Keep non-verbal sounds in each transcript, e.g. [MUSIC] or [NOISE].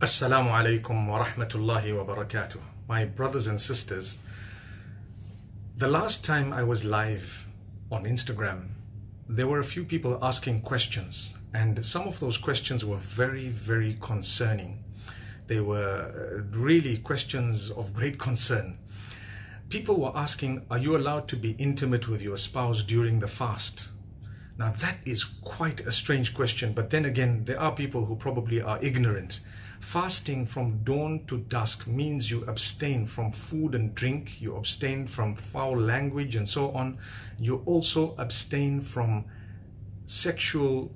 Assalamu alaikum wa rahmatullahi wa barakatuh. My brothers and sisters, the last time I was live on Instagram, there were a few people asking questions, and some of those questions were very, very concerning. They were uh, really questions of great concern. People were asking, Are you allowed to be intimate with your spouse during the fast? Now, that is quite a strange question, but then again, there are people who probably are ignorant. Fasting from dawn to dusk means you abstain from food and drink, you abstain from foul language and so on. You also abstain from sexual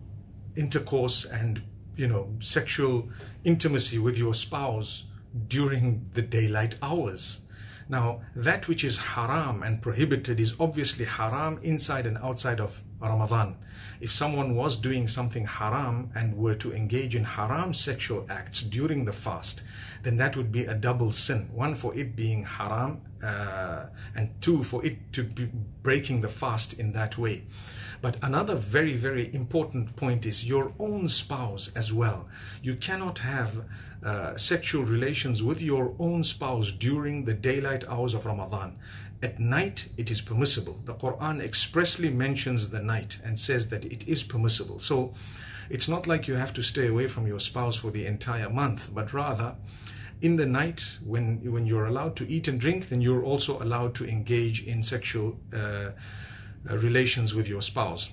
intercourse and, you know, sexual intimacy with your spouse during the daylight hours. Now, that which is haram and prohibited is obviously haram inside and outside of Ramadan. If someone was doing something haram and were to engage in haram sexual acts during the fast, then that would be a double sin. One for it being haram, uh, and two for it to be breaking the fast in that way. But another very, very important point is your own spouse as well. You cannot have uh, sexual relations with your own spouse during the daylight hours of Ramadan. At night, it is permissible. The Quran expressly mentions the night and says that it is permissible. So it's not like you have to stay away from your spouse for the entire month, but rather, in the night when when you're allowed to eat and drink then you're also allowed to engage in sexual uh, uh, relations with your spouse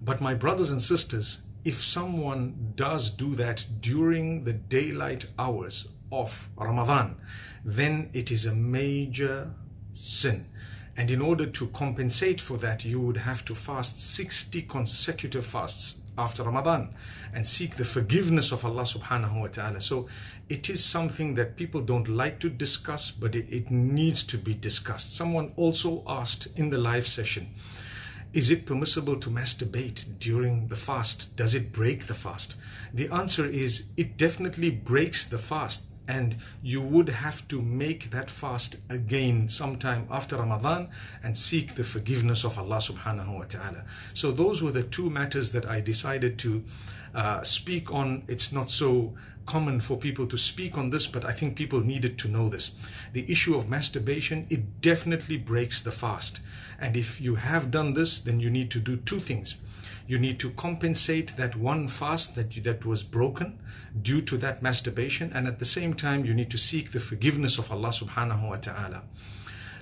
but my brothers and sisters if someone does do that during the daylight hours of ramadan then it is a major sin and in order to compensate for that you would have to fast 60 consecutive fasts after Ramadan and seek the forgiveness of Allah subhanahu wa ta'ala. So it is something that people don't like to discuss, but it, it, needs to be discussed. Someone also asked in the live session, is it permissible to masturbate during the fast? Does it break the fast? The answer is it definitely breaks the fast and you would have to make that fast again sometime after Ramadan and seek the forgiveness of Allah subhanahu wa ta'ala. So those were the two matters that I decided to uh, speak on. It's not so common for people to speak on this, but I think people needed to know this. The issue of masturbation, it definitely breaks the fast. And if you have done this, then you need to do two things you need to compensate that one fast that that was broken due to that masturbation and at the same time you need to seek the forgiveness of Allah subhanahu wa ta'ala.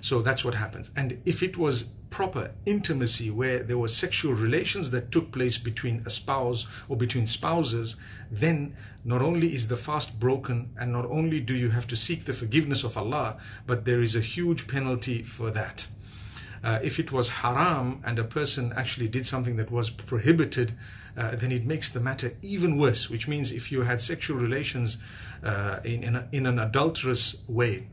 So that's what happens. And if it was proper intimacy where there were sexual relations that took place between a spouse or between spouses then not only is the fast broken and not only do you have to seek the forgiveness of Allah but there is a huge penalty for that uh, if it was haram and a person actually did something that was prohibited, uh, then it makes the matter even worse, which means if you had sexual relations uh, in, in, a, in, an adulterous way,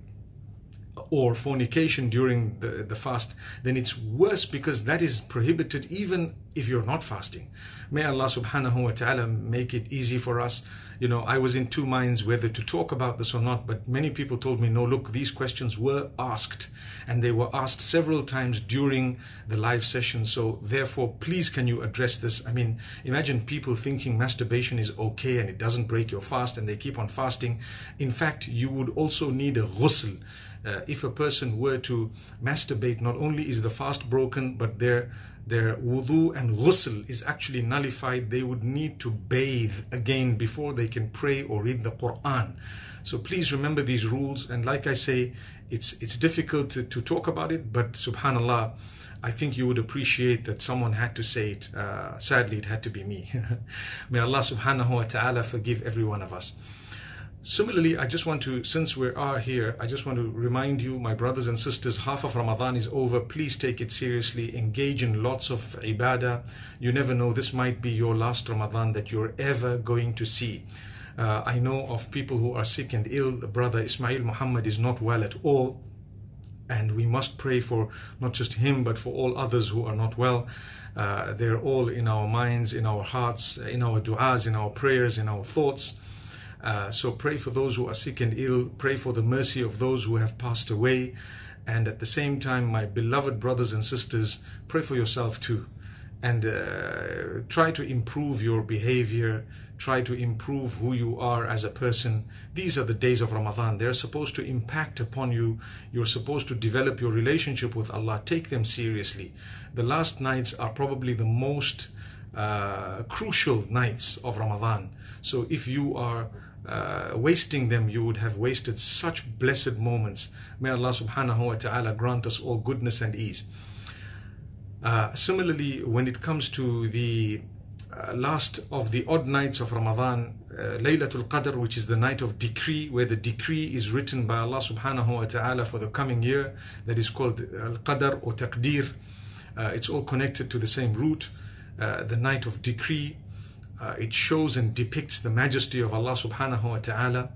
or fornication during the, the fast, then it's worse because that is prohibited even if you're not fasting. May Allah subhanahu wa ta'ala make it easy for us. You know, I was in two minds whether to talk about this or not, but many people told me, no, look, these questions were asked and they were asked several times during the live session. So therefore, please can you address this? I mean, imagine people thinking masturbation is okay and it doesn't break your fast and they keep on fasting. In fact, you would also need a ghusl. Uh, if a person were to masturbate, not only is the fast broken, but their their wudu and ghusl is actually nullified. They would need to bathe again before they can pray or read the Quran. So please remember these rules. And like I say, it's it's difficult to, to talk about it, but subhanallah, I think you would appreciate that someone had to say it. Uh, sadly, it had to be me. [LAUGHS] May Allah subhanahu wa ta'ala forgive every one of us. Similarly, I just want to, since we are here, I just want to remind you, my brothers and sisters, half of Ramadan is over. Please take it seriously. Engage in lots of ibadah. You never know, this might be your last Ramadan that you're ever going to see. Uh, I know of people who are sick and ill. Brother Ismail Muhammad is not well at all. And we must pray for not just him, but for all others who are not well. Uh, they're all in our minds, in our hearts, in our du'as, in our prayers, in our thoughts. Uh, so pray for those who are sick and ill. Pray for the mercy of those who have passed away. And at the same time, my beloved brothers and sisters, pray for yourself too. and uh, try to improve your behavior, try to improve who you are as a person. These are the days of Ramadan. They're supposed to impact upon you. You're supposed to develop your relationship with Allah. Take them seriously. The last nights are probably the most uh, crucial nights of Ramadan. So if you are uh, wasting them, you would have wasted such blessed moments. May Allah subhanahu wa ta'ala grant us all goodness and ease. Uh, similarly, when it comes to the uh, last of the odd nights of Ramadan, uh, Laylatul Qadr, which is the night of decree, where the decree is written by Allah subhanahu wa ta'ala for the coming year, that is called Al Qadr or Taqdeer. Uh, it's all connected to the same root. Uh, the night of decree, uh, it shows and depicts the majesty of Allah subhanahu wa ta'ala.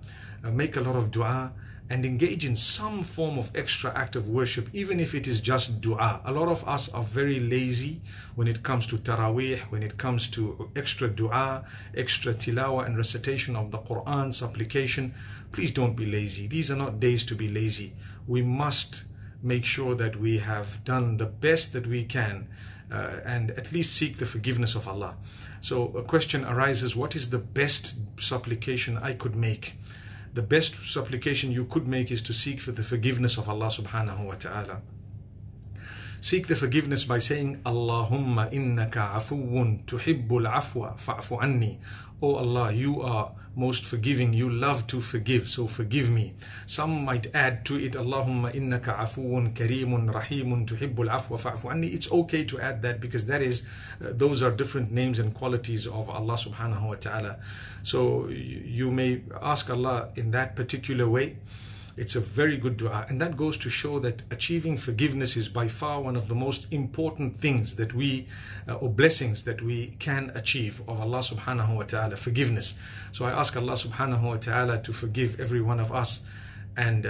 make a lot of dua and engage in some form of extra act of worship, even if it is just dua. A lot of us are very lazy when it comes to taraweeh, when it comes to extra dua, extra tilawa and recitation of the Quran, supplication. Please don't be lazy. These are not days to be lazy. We must make sure that we have done the best that we can uh, and at least seek the forgiveness of Allah. So a question arises, what is the best supplication I could make? the best supplication you could make is to seek for the forgiveness of Allah subhanahu wa ta'ala. Seek the forgiveness by saying, Allahumma innaka afuwun tuhibbul afwa fa'fu anni. Oh Allah, you are most forgiving. You love to forgive, so forgive me. Some might add to it, Allahumma innaka afuun kareemun rahimun tuhibbul afwa fa'fu anni. It's okay to add that because that is, uh, those are different names and qualities of Allah subhanahu wa ta'ala. So you may ask Allah in that particular way. It's a very good dua. And that goes to show that achieving forgiveness is by far one of the most important things that we, uh, or blessings that we can achieve of Allah subhanahu wa ta'ala, forgiveness. So I ask Allah subhanahu wa ta'ala to forgive every one of us and uh,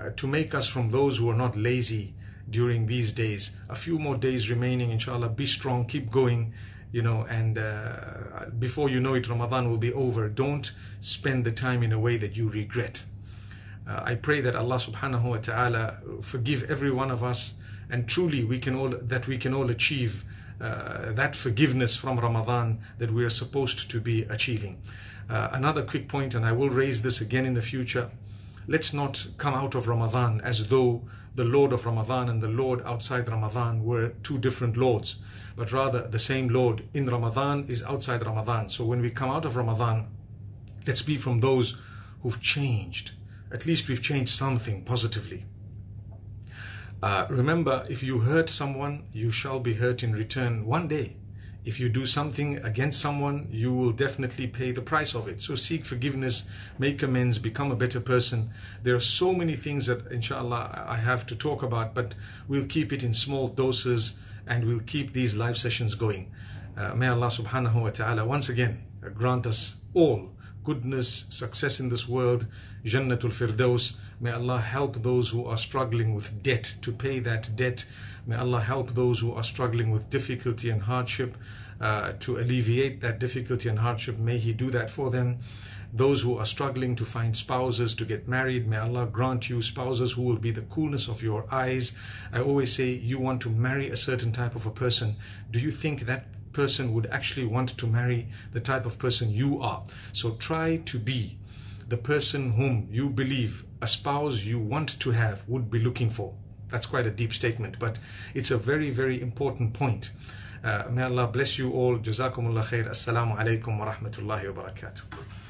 uh, to make us from those who are not lazy during these days. A few more days remaining, inshallah. Be strong, keep going you know, and uh, before you know it, Ramadan will be over. Don't spend the time in a way that you regret. Uh, I pray that Allah subhanahu wa ta'ala forgive every one of us and truly we can all that we can all achieve uh, that forgiveness from Ramadan that we are supposed to be achieving. Uh, another quick point, and I will raise this again in the future. Let's not come out of Ramadan as though the Lord of Ramadan and the Lord outside Ramadan were two different Lords, but rather the same Lord in Ramadan is outside Ramadan. So when we come out of Ramadan, let's be from those who've changed at least we've changed something positively. Uh, remember, if you hurt someone, you shall be hurt in return one day. If you do something against someone, you will definitely pay the price of it. So seek forgiveness, make amends, become a better person. There are so many things that, inshallah, I have to talk about, but we'll keep it in small doses and we'll keep these live sessions going. Uh, may Allah subhanahu wa ta'ala once again grant us all goodness, success in this world, Jannatul Firdaus. May Allah help those who are struggling with debt to pay that debt. May Allah help those who are struggling with difficulty and hardship uh, to alleviate that difficulty and hardship. May He do that for them. Those who are struggling to find spouses to get married, may Allah grant you spouses who will be the coolness of your eyes. I always say, you want to marry a certain type of a person. Do you think that person would actually want to marry the type of person you are. So try to be the person whom you believe a spouse you want to have would be looking for. That's quite a deep statement, but it's a very, very important point. Uh, may Allah bless you all. Jazakumullah khair. Assalamu alaikum wa rahmatullahi wa barakatuh.